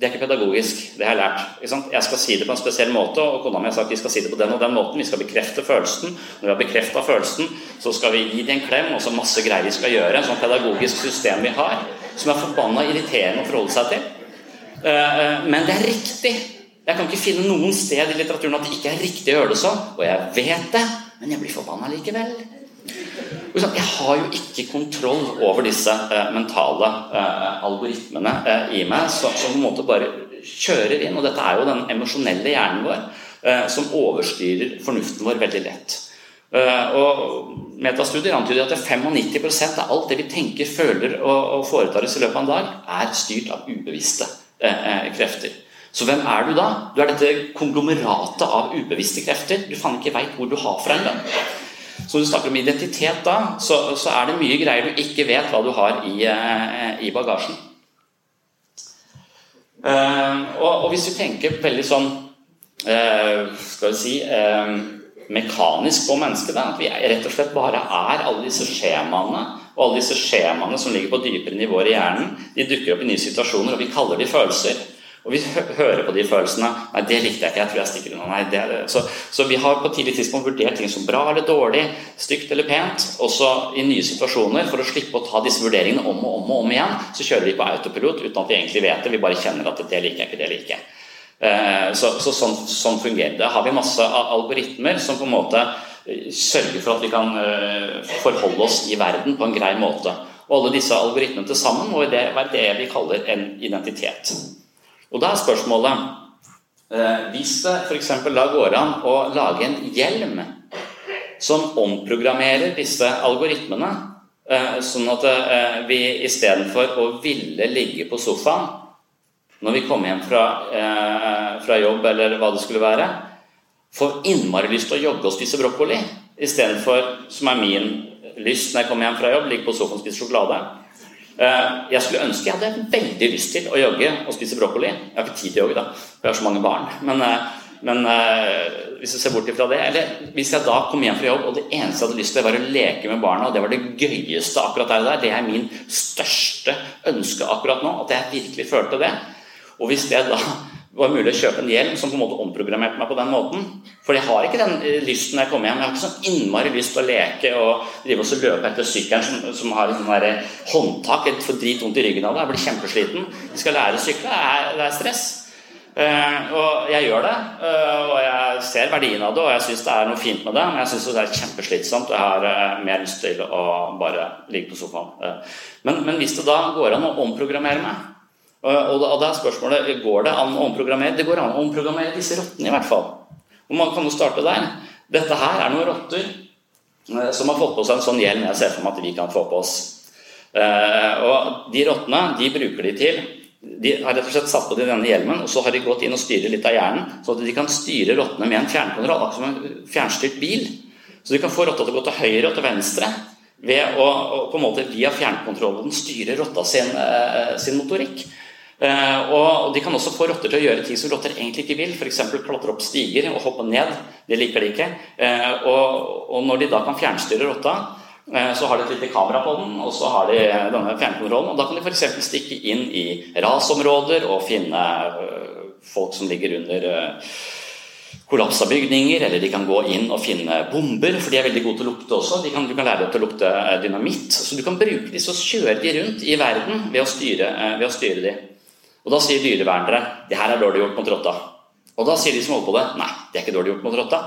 Det er ikke pedagogisk. Det har jeg lært. Jeg skal si det på en spesiell måte, og kona mi har sagt vi skal si det på den og den måten. Vi skal bekrefte følelsen. Når vi har bekrefta følelsen, så skal vi gi det en klem, og så masse greier vi skal gjøre. En sånn pedagogisk system vi har, som er forbanna irriterende å forholde seg til. Eh, Men det er riktig. Jeg kan ikke finne noen sted i litteraturen at det ikke er riktig å gjøre det sånn. Og jeg vet det, men jeg blir forbanna likevel. Sånn, Jeg har jo ikke kontroll over disse eh, mentale eh, algoritmene eh, i meg, som, på en måte bare kjører inn. Og dette er jo den emosjonelle hjernen vår som overstyrer fornuften vår veldig lett. Og Metastudier antyder at 95% av alt det vi tenker, føler og, foretar oss i løpet av en dag, er styrt av ubevisste krefter. Så hvem er du da? Du er dette konglomeratet av ubevisste krefter. Du faen ikke veit hvor du har fra engang. Så når du snakker om identitet da, så, så er det mye greier du ikke vet hva du har i, eh, i bagasjen. Uh, og, og hvis vi tenker veldig sånn uh, Skal vi si uh, mekanisk på mennesket, da, at vi rett og slett bare er alle disse skjemaene og alle disse skjemaene som ligger på dypere nivåer i hjernen, de dukker opp i nye situasjoner, og vi kaller de følelser. Og vi hører på de følelsene. Nei, det likte jeg ikke. Jeg tror jeg stikker unna. Nei, det er det. Så, så vi har på tidlig tidspunkt vurdert ting som bra eller dårlig, stygt eller pent. Også i nye situasjoner, for å slippe å ta disse vurderingene om og om og om igjen, så kjører vi på autopilot uten at vi egentlig vet det. Vi bare kjenner at det liker jeg ikke, det liker jeg. Eh, Så, så sånn, sånn fungerer det. Har vi masse algoritmer som på en måte eh, sørger for at vi kan eh, forholde oss i verden på en grei måte. Og alle disse algoritmene til sammen må det være det vi kaller en identitet. Og da er spørsmålet eh, Hvis det f.eks. da går an å lage en hjelm som omprogrammerer disse algoritmene, eh, sånn at eh, vi istedenfor å ville ligge på sofaen når vi kommer hjem fra, fra jobb eller hva det skulle være, får innmari lyst til å jogge og spise brokkoli, istedenfor, som er min lyst når jeg kommer hjem fra jobb, ligge på sofaen og spise sjokolade. Eh, Jeg skulle ønske jeg hadde veldig lyst til å jogge og spise brokkoli. Jeg har ikke tid til å jogge, da, for jeg har så mange barn. Men, eh, men eh, hvis du ser bort ifra det Eller hvis jeg da kom hjem fra jobb, og det eneste jeg hadde lyst til, var å leke med barna, og det var det gøyeste akkurat der, og der, det er min største ønske akkurat nå. At jeg virkelig følte det. Og hvis det da var mulig å kjøpe en hjelm som på en måte omprogrammerte meg på den måten For jeg har ikke den eh, lysten når jeg kommer hjem. Jeg har ikke sånn innmari lyst til å leke og drive og løpe etter sykkelen som, som har et sånn håndtak. Jeg får drit vondt i ryggen av det. Jeg blir kjempesliten. Jeg skal lære å sykle. Det er, det stress. Uh, og jeg gjør det, uh, og jeg ser verdien av det, og jeg syns det er noe fint med det. Men jeg syns det er kjempeslitsomt, og jeg har uh, mer lyst til å bare ligge på sofaen. Eh, men, men hvis det da går an å omprogrammere meg og, da- er spørsmålet går det an å omprogrammere. Det går an å omprogrammere disse rottene, i hvert fall. Og man kan jo starte der. Dette her er noen rotter eh, som har fått på seg en sånn hjelm jeg ser for meg at vi kan få på oss. Eh, og de rottene de bruker de til De har rett og slett satt på de denne hjelmen, og så har de gått inn og styrer litt av hjernen, sånn at de kan styre rottene med en fjernkontroll, akkurat som en fjernstyrt bil. Så de kan få rotta til å gå til høyre og til venstre ved å, på en måte via fjernkontrollen styre rotta sin, eh, sin motorikk. Eh, og De kan også få rotter til å gjøre ting som rotter egentlig ikke vil, f.eks. klatre opp stiger og hoppe ned. Det liker de ikke. Eh, og, når de da kan fjernstyre rotta, eh, så har de et lite kamera på den, og så har de denne fjernkontrollen. og Da kan de f.eks. stikke inn i rasområder og finne folk som ligger under kollapsa bygninger, eller de kan gå inn og finne bomber, for de er veldig gode til å lukte også. Kan, du kan lære dem til å lukte dynamitt. Så du kan bruke disse og kjøre de rundt i verden ved å styre, ved å styre de. Og da sier dyrevernere det her er dårlig gjort mot rotta. Og da sier de som holder på det nei, det er ikke dårlig gjort mot rotta.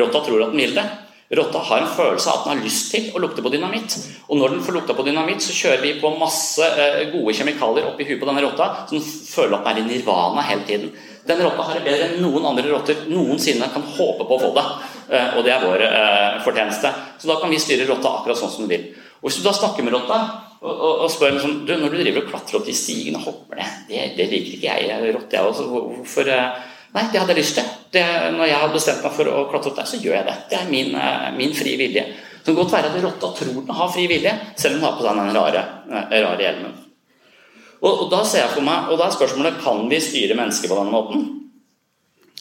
Rotta tror at den vil det. Rotta har en følelse av at den har lyst til å lukte på dynamitt. Og når den får lukta på dynamitt, så kjører vi på masse eh, gode kjemikalier oppi huet på denne rotta, så den føler at den er i nirvana hele tiden. Denne rotta har det bedre enn noen andre rotter noensinne kan håpe på å få det. Eh, og det er vår eh, fortjeneste. Så da kan vi styre rotta akkurat sånn som den vil. Og Hvis du da snakker med rotta og, og, og spør liksom, du, når du driver og klatrer opp de stigene og hopper ned, det, det liker ikke jeg. Jeg rotte, jeg også. Hvorfor eh, Nei, det hadde jeg lyst til. Det, når jeg har bestemt meg for å klatre opp der, så gjør jeg det. Det er min, eh, min frie vilje. Det kan godt være at rotta tror den har fri vilje, selv om den har på seg den rare, eh, rare hjelmen. Og, og da ser jeg for meg, og da er spørsmålet kan vi styre mennesker på denne måten.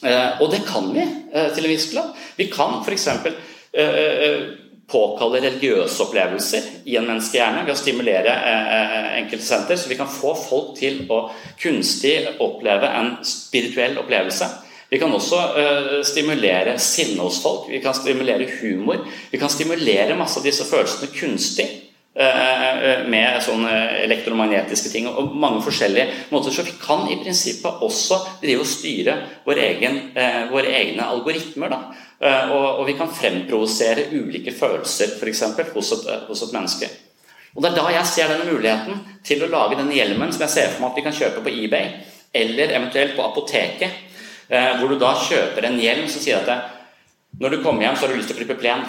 Eh, og det kan vi eh, til en viss grad. Vi kan f.eks. Eh, eh, påkalle religiøse opplevelser i en menneskehjerne ved å stimulere eh, enkelte senter, så vi kan få folk til å kunstig oppleve en spirituell opplevelse. Vi kan også eh, stimulere sinne hos folk, vi kan stimulere humor. Vi kan stimulere masse av disse følelsene kunstig eh, med sånne elektromagnetiske ting og mange forskjellige måter. Så vi kan i prinsippet også drive og styre vår egen, eh, våre egne algoritmer. Da. Eh, Og, og vi kan fremprovosere ulike følelser eksempel, hos, et, hos et menneske. Og Det er da jeg ser denne muligheten til å lage denne hjelmen som jeg ser for meg at vi kan kjøpe på eBay, eller eventuelt på apoteket, eh, hvor du da kjøper en hjelm som sier at det, når du kommer hjem, så har du lyst til å klippe plen.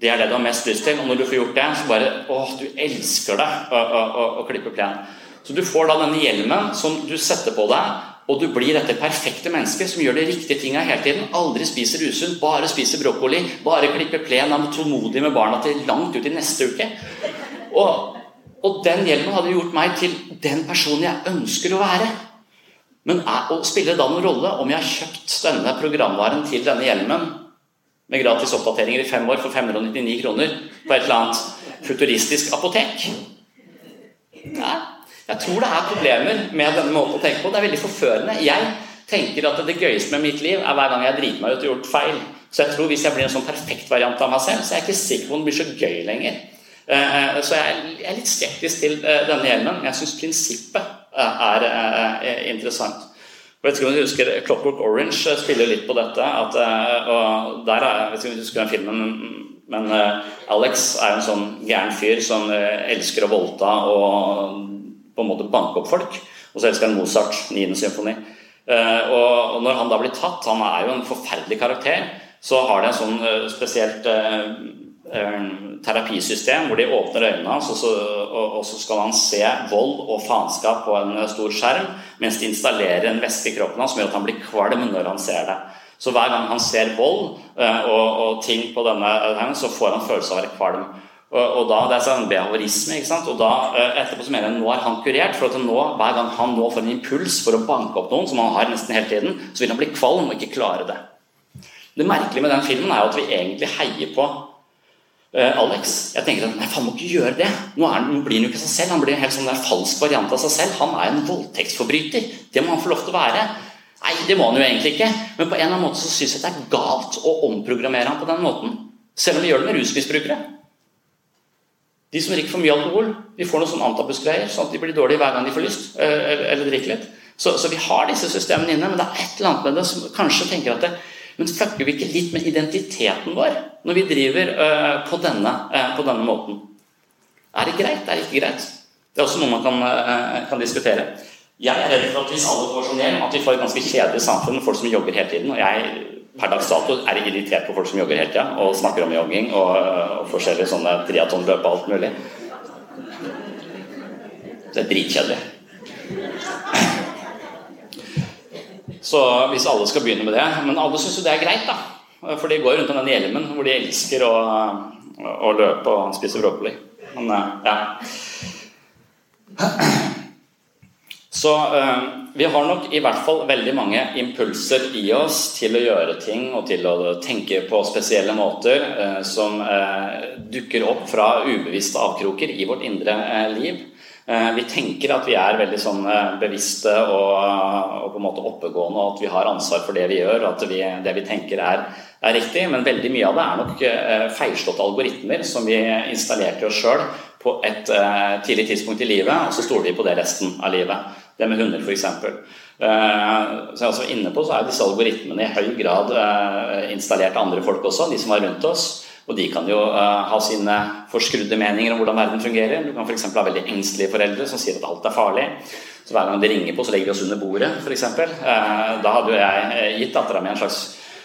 Det er det du har mest lyst til. Og når du får gjort det, så bare Åh, du elsker det å, å, å, å klippe plen. Så du får da denne hjelmen som du setter på deg, og du blir dette perfekte mennesket som gjør de riktige tinga hele tiden. Aldri spiser usunt, bare spiser brokkoli, bare klipper plen, er tålmodig med barna til langt ut i neste uke. Og, og den hjelmen hadde gjort meg til den personen jeg ønsker å være. Men er, og spiller det da noen rolle om jeg har kjøpt denne programvaren til denne hjelmen med gratis oppdateringer i fem år for 599 kroner på et eller annet futuristisk apotek? Nei, jeg tror det er problemer med denne måten å tenke på. Det er veldig forførende. Jeg tenker at det gøyeste med mitt liv er hver gang jeg driter meg ut og gjort feil. Så jeg tror hvis jeg blir en sånn perfekt variant av meg selv, så er jeg ikke sikker på om det blir så gøy lenger. Eh, Så jeg er litt skeptisk til eh, denne hjelmen. Jeg syns prinsippet eh, er interessant. interessant. Jeg om du husker Clockwork Orange spiller litt på dette. At, eh, og der er, jeg vet ikke om du husker den filmen, men eh, Alex er en sånn gæren fyr som eh, elsker å voldta og på en måte banke opp folk. Og så elsker han Mozart, 9. symfoni. Eh, Og når han da blir tatt, han er jo en forferdelig karakter, så har de en sånn eh, spesielt eh, terapisystem hvor de åpner øynene hans, og så, og, så skal han se vold og faenskap på en stor skjerm, mens de installerer en væske i kroppen hans som gjør at han blir kvalm når han ser det. Så hver gang han ser vold og, og ting på denne, så får han følelse av å være kvalm. Og, og da, Det er sånn behaviorisme. ikke sant? Og da eh, etterpå så mener jeg nå er han kurert. For at nå, hver gang han nå får en impuls for å banke opp noen, som han har nesten hele tiden, så vil han bli kvalm og ikke klare det. Det merkelige med den filmen er jo at vi egentlig heier på eh, Alex. Jeg tenker at nei, faen må ikke gjøre det. Nå, er, nå blir han jo ikke seg selv. Han blir en helt sånn der falsk variant av seg selv. Han er en voldtektsforbryter. Det må han få lov til å være. Nei, det må han jo egentlig ikke. Men på en eller annen måte så syns jeg det er galt å omprogrammere ham på den måten. Selv om vi gjør det med rusmisbrukere. De som drikker for mye alkohol, de får noen sånn antabusgreier, sånn at de blir dårlige hver gang de får lyst, eh, eller drikker litt. Så, så, vi har disse systemene inne, men det er et eller annet med det som kanskje tenker at det, Men fucker vi ikke litt med identiteten vår når vi driver uh, på, denne, uh, på, denne, måten? Er det greit? Er det ikke greit? Det er også noe man kan, uh, kan diskutere. Jeg er redd for at hvis alle får sånn hjem, at vi får et ganske kjedelig samfunn med folk som jobber hele tiden. og jeg per dags dato er irritert på folk som jogger hele tida og snakker om jogging og, og forskjellige sånne triatonløp og alt mulig. Det er dritkjedelig. Så hvis alle skal begynne med det Men alle syns jo det er greit, da. For de går rundt om den hjelmen hvor de elsker å, å løpe og spise broccoli. Men ja. Så eh, vi har nok i hvert fall veldig mange impulser i oss til å gjøre ting og til å tenke på spesielle måter eh, som eh, dukker opp fra ubevisste avkroker i vårt indre liv. Vi tenker at vi er veldig sånn bevisste og, og, på en måte oppegående, og at vi har ansvar for det vi gjør, at vi, det vi tenker er, er, riktig. Men veldig mye av det er nok feilslåtte algoritmer som vi installerte oss sjøl på et tidlig tidspunkt i livet, og så stoler vi på det resten av livet. Det med hunder, f.eks. Eh, så jeg også inne på, så er disse algoritmene i høy grad eh, installert av andre folk også, de som var rundt oss. Og de kan jo uh, ha sine forskrudde meninger om hvordan verden fungerer. Du kan f.eks. ha veldig engstelige foreldre som sier at alt er farlig. Så hver gang de ringer på, så legger vi oss under bordet, f.eks. Uh, da hadde jo jeg gitt dattera mi en slags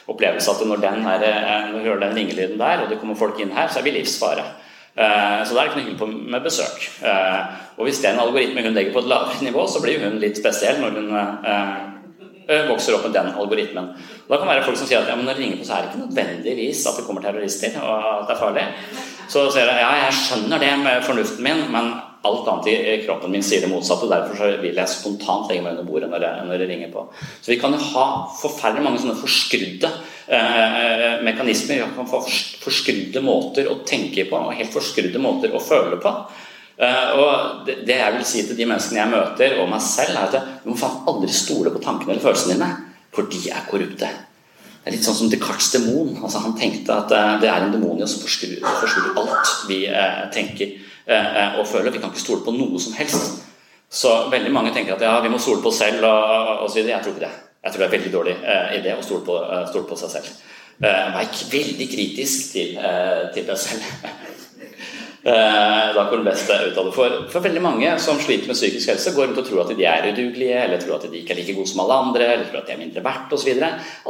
opplevelse at er, når du hører den ringelyden der, og det kommer folk inn her, så er vi livsfare. Eh, så det er ikke noe med besøk. Eh, og hvis det er en algoritme hun legger på et lavere nivå, så blir hun litt spesiell når hun eh, vokser opp med den algoritmen. Da kan det være folk som sier at ja, men når det ringer på, så er det ikke nødvendigvis at det kommer terrorister og at det er farlig. Så sier jeg ja, jeg skjønner det med fornuften min, men alt annet i kroppen min sier det motsatte. Derfor vil jeg spontant legge meg under bordet når jeg, når jeg ringer på. Så vi kan jo ha forferdelig mange sånne forskrudde eh, mekanismer. Vi kan få forskrudde måter å tenke på og helt forskrudde måter å føle på. Uh, og det, det, jeg vil si til de menneskene jeg møter, og meg selv, er at du må faen aldri stole på tankene eller følelsene dine, for de er korrupte. Det er litt sånn som Descartes' demon. Altså, han tenkte at uh, det er en demon som forskrur alt vi uh, tenker. Eh, eh, og føler. Vi kan ikke stole på noe som helst. Så veldig mange tenker at ja, vi må stole på oss selv og, og så videre. Jeg tror ikke det. Jeg tror det er veldig dårlig uh, idé å stole på, stole på seg selv. Vær veldig kritisk til, til deg selv. da kommer det beste ut av det. For, for veldig mange som sliter med psykisk helse, går rundt og tror at de er udugelige, eller tror at de ikke er like gode som alle andre, eller tror at de er mindre verdt osv.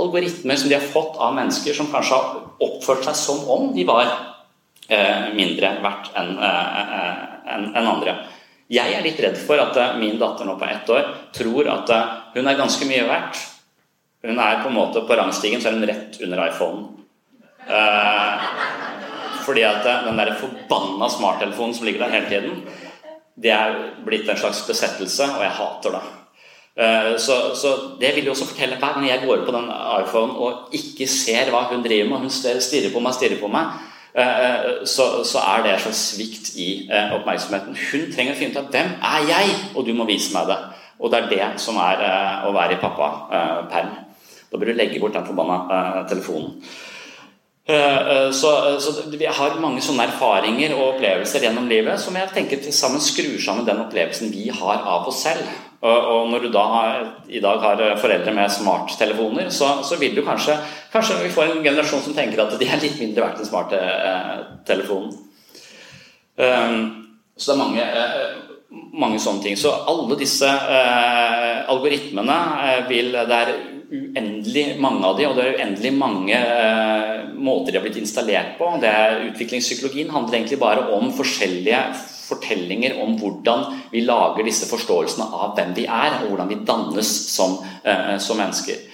Algoritmer som de har fått av mennesker som kanskje har oppført seg som om de var Eh, mindre verdt enn eh, eh, en, andre. Jeg er litt redd for at min datter nå på ett år tror at hun er ganske mye verdt. Hun er på en måte på rangstigen, så er hun rett under iPhonen. fordi at den der forbanna smarttelefonen som ligger der hele tiden, det er blitt en slags besettelse, og jeg hater det. Så, så, det vil jo også fortelle hver gang jeg går på den iPhonen og ikke ser hva hun driver med, hun stirrer på meg, stirrer på meg, Eh, eh, så, så, er det en slags svikt i eh, oppmerksomheten. Hun trenger å finne ut av hvem er jeg, og du må vise meg det. Og det er det som er å være i pappaperm. Da bør du legge bort den forbanna telefonen. Så, så, vi har mange sånne erfaringer og opplevelser gjennom livet som jeg tenker til sammen skrur sammen den opplevelsen vi har av oss selv. Og når du da i dag har foreldre med smarttelefoner, så, så, vil du kanskje Kanskje vi får en generasjon som tenker at de er litt mindre verdt enn smarttelefonen. Um, så det er mange, uh, mange sånne ting. Så alle disse uh, algoritmene vil Det er uendelig mange av de, og det er uendelig mange måter de har blitt installert på. Det er Utviklingspsykologien handler egentlig bare om forskjellige fortellinger om hvordan vi lager disse forståelsene av hvem vi er, og hvordan vi dannes som, eh, som mennesker.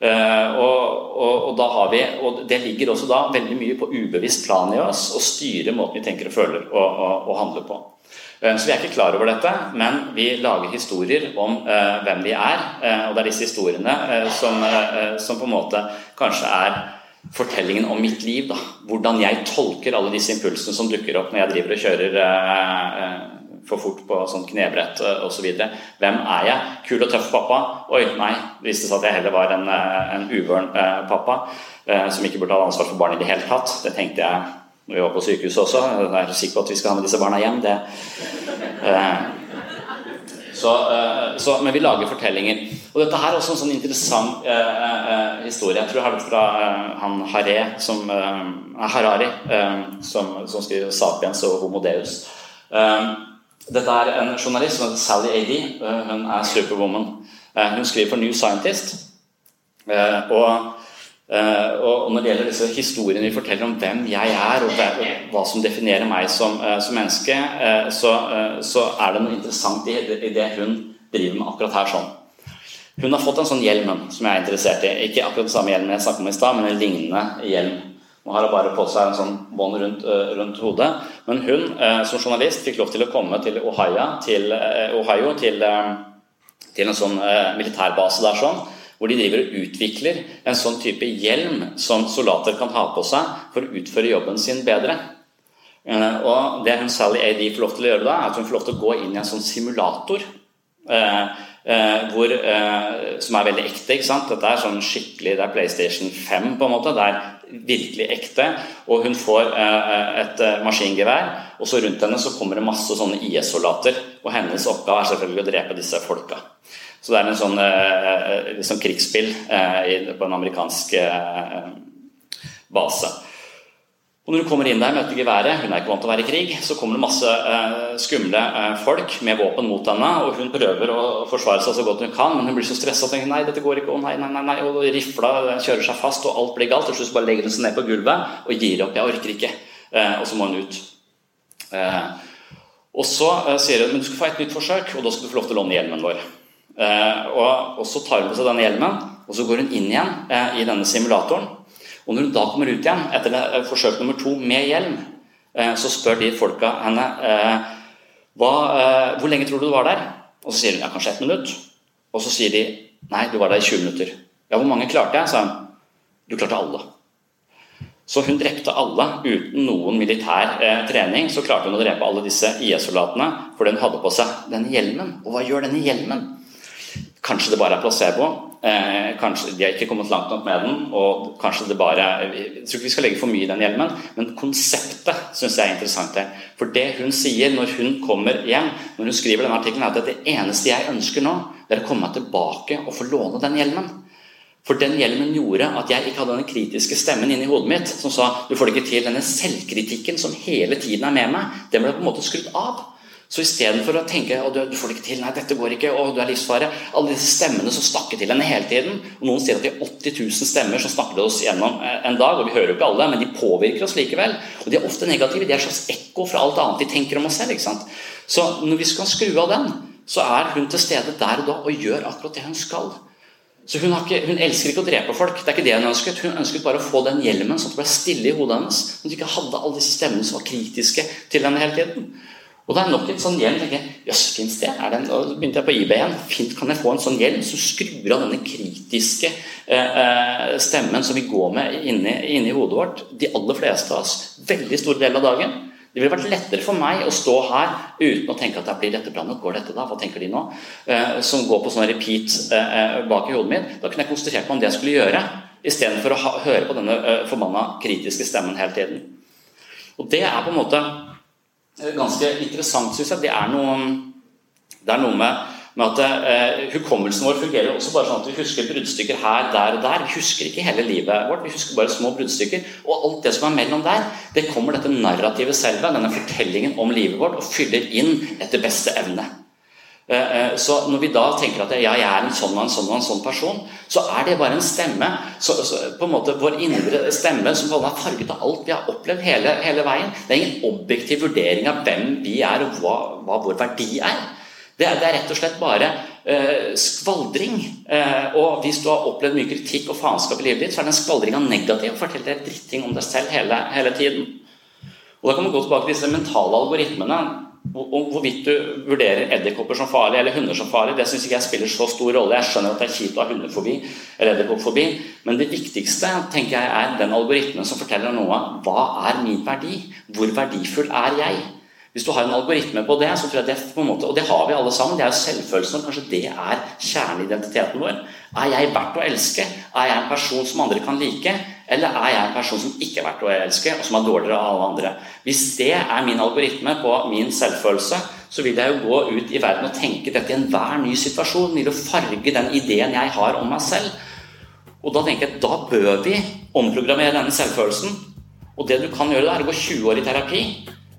Eh, og, og, og, da har vi, og det ligger også da veldig mye på ubevisst plan i oss å styre måten vi tenker og føler og, og handler på. Eh, så vi er ikke klar over dette, men vi lager historier om uh, hvem vi er. Uh, og det er disse historiene uh, som, som, på en måte kanskje er fortellingen om mitt liv. Da. Hvordan jeg tolker alle disse impulsene som dukker opp når jeg driver og kjører for fort på sånn knebrett osv. Så Hvem er jeg? Kul og tøff pappa? Oi, nei. Det viste seg at jeg heller var en, en uvøren pappa som ikke burde ha ansvar for barn i det hele tatt. Det tenkte jeg når vi var på sykehuset også. Jeg er sikker på at vi skal ha med disse barna hjem. Det. Så, så, men vi lager fortellinger. Og dette her er også en sånn interessant eh, eh, historie. Jeg tror jeg har det fra eh, han Haré, som, Harari, som, som skriver 'Sapiens' og 'Homo Deus'. Dette er en journalist som heter Sally A.D. Eh, hun er superwoman. Eh, hun skriver for New Scientist. Eh, og, og når det gjelder disse historiene vi forteller om hvem jeg er, og hva som definerer meg som, som menneske, så, så, er det noe interessant i, det hun driver med akkurat her sånn. Hun har fått en sånn hjelm som jeg er interessert i. Ikke akkurat den samme hjelmen jeg snakket om i stad, men en lignende hjelm. Nå har hun bare på seg en sånn bånd rundt, rundt, hodet. Men hun som journalist fikk lov til å komme til Ohio, til, Ohio, til, til en sånn militærbase der sånn, hvor de driver og utvikler en sånn type hjelm som soldater kan ha på seg for å utføre jobben sin bedre. Og Det hun Sally AD får lov til å gjøre da, er at hun får lov til å gå inn i en sånn simulator. Hvor, som er veldig ekte. ikke sant? Dette er sånn skikkelig, det er PlayStation 5, på en måte. Det er virkelig ekte. Og hun får eh, et eh, maskingevær, og så rundt henne så kommer det masse sånne IS-soldater. Og hennes oppgave er selvfølgelig å drepe disse folka. Så det er en sånn eh, liksom krigsspill på en amerikansk base. Og når hun kommer inn der, møter geværet, hun er ikke vant til å være i krig, så kommer det masse eh, skumle eh, folk med våpen mot henne, og hun prøver å forsvare seg så godt hun kan, men hun blir så stressa og tenker nei, dette går ikke, å nei, nei, nei, nei, og rifla kjører seg fast, og alt blir galt. Til slutt bare legger hun seg ned på gulvet og gir opp, jeg orker ikke. Eh, og så må hun ut. Eh, og så eh, sier hun men du skal få et nytt forsøk, og da skal du få lov til å låne hjelmen vår. Eh, og, og, så tar hun på seg denne hjelmen, og så går hun inn igjen i denne simulatoren. Og når hun da kommer ut igjen etter eh, forsøk nummer to med hjelm, eh, så spør de folka henne eh, hva, hvor lenge tror du du var der? Og så sier hun ja, kanskje ett minutt. Og så sier de nei, du var der i 20 minutter. Ja, hvor mange klarte jeg? sa hun. Du klarte alle. Så hun drepte alle uten noen militær eh, trening. Så klarte hun å drepe alle disse IS-soldatene fordi hun hadde på seg denne hjelmen. Og hva gjør denne hjelmen? Kanskje det bare er placebo. Eh, kanskje De har ikke kommet langt nok med den, og kanskje det bare Jeg tror ikke vi skal legge for mye i den hjelmen, men konseptet syns jeg er interessant. her. For det hun sier når hun kommer hjem, når hun skriver denne artikkelen, er at det eneste jeg ønsker nå, det er å komme meg tilbake og få låne den hjelmen. For den hjelmen gjorde at jeg ikke hadde den kritiske stemmen inni hodet mitt som sa du får det ikke til. Denne selvkritikken som hele tiden er med meg, den ble på en måte skrudd av. Så istedenfor å tenke at du får det ikke til, nei, dette går ikke, å, du er livsfare Alle disse stemmene som snakker til henne hele tiden. og Noen sier at de har 80 000 stemmer som snakker til oss gjennom eh, en dag. og Vi hører jo ikke alle, men de påvirker oss likevel. Og de er ofte negative. De er et slags ekko fra alt annet de tenker om oss selv. ikke sant? Så når vi skal skru av den, så er hun til stede der og da og gjør akkurat det hun skal. Så hun, ikke, hun, elsker ikke å drepe folk. Det er ikke det Hun ønsket Hun ønsket bare å få den hjelmen sånn at det ble stille i hodet hennes. Sånn at hun ikke hadde alle disse stemmene som var kritiske til henne hele tiden. Og det er nok et sånn hjelm. tenker jeg, Jøss, fins det? Er det og så begynte jeg på eBay igjen. Fint, kan jeg få en sånn hjelm som skrur av denne kritiske eh, eh, stemmen som vi går med inni, inni, hodet vårt, de aller fleste av oss, veldig stor del av dagen? Det ville vært lettere for meg å stå her uten å tenke at jeg blir dette bra nok, går dette da, hva tenker de nå? Eh, som går på sånn repeat eh, eh, bak i hodet mitt. Da kunne jeg konsentrert meg om det jeg skulle gjøre, istedenfor å ha, høre på denne eh, forbanna kritiske stemmen hele tiden. Og det er på en måte ganske interessant, syns jeg. Det er noe, det er noe med, med at eh, Hukommelsen vår fungerer også bare sånn at vi husker bruddstykker her, der og der. Vi husker ikke hele livet vårt, vi husker bare små bruddstykker. Og alt det som er mellom der, det kommer dette narrativet selve, denne fortellingen om livet vårt, og fyller inn etter beste evne. Eh, eh, så når vi da tenker at ja, jeg er en sånn og en sånn og en sånn person, så er det bare en stemme. Så, så, på en måte Vår indre stemme som er farget av alt vi har opplevd hele, hele, veien. Det er ingen objektiv vurdering av hvem vi er og hva, hva vår verdi er. Det er, det er rett og slett bare eh, skvaldring. Eh, og hvis du har opplevd mye kritikk og faenskap i livet ditt, så er den skvaldringa negativ. Fortell deg dritting om deg selv hele, hele tiden. Og Da kan man gå tilbake til disse mentale algoritmene. Om hvorvidt du vurderer edderkopper som farlig eller hunder som farlig, det syns ikke jeg spiller så stor rolle. Jeg skjønner at det er kjipt å ha hundefobi eller edderkoppfobi, men det viktigste tenker jeg er den algoritmen som forteller noe. Hva er min verdi? Hvor verdifull er jeg? Hvis du har en algoritme på det, så tror jeg det på en måte, og det har vi alle sammen, det er jo selvfølelsen, kanskje det er kjerneidentiteten vår. Er jeg verdt å elske? Er jeg en person som andre kan like? Eller er jeg en person som ikke er verdt å elske, og som er dårligere av alle andre? Hvis det er min algoritme på min selvfølelse, så vil jeg jo gå ut i verden og tenke dette i enhver ny situasjon. Vil jo farge den ideen jeg har om meg selv. Og da tenker jeg da bør vi omprogrammere denne selvfølelsen. Og det du kan gjøre, da er å gå 20 år i terapi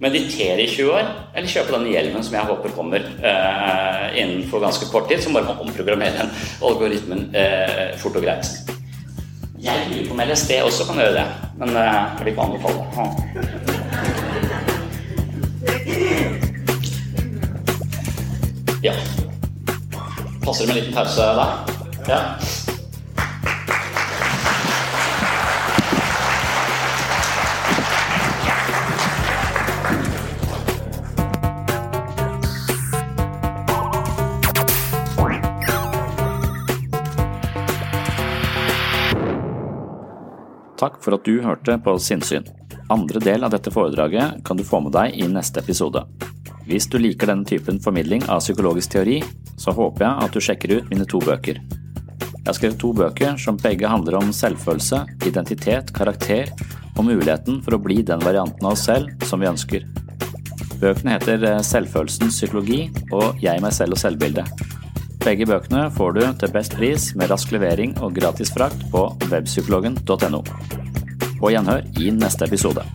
meditere i 20 år, eller kjøpe denne hjelmen som jeg håper kommer eh, innenfor ganske kort tid, som bare må omprogrammere den algoritmen eh, fort og greit. Jeg lurer på om LSD også kan gjøre det, men eh, jeg vil ikke anbefale det. Ja. Passer det med en liten pause der? Ja. Takk for at du hørte på Sinnsyn. Andre del av dette foredraget kan du få med deg i neste episode. Hvis du liker denne typen formidling av psykologisk teori, så håper jeg at du sjekker ut mine to bøker. Jeg har skrevet to bøker som begge handler om selvfølelse, identitet, karakter og muligheten for å bli den varianten av oss selv som vi ønsker. Bøkene heter Selvfølelsens psykologi og Jeg, meg selv og selvbildet. Begge bøkene får du til best pris med rask levering og gratis frakt på webpsykologen.no. På gjenhør i neste episode.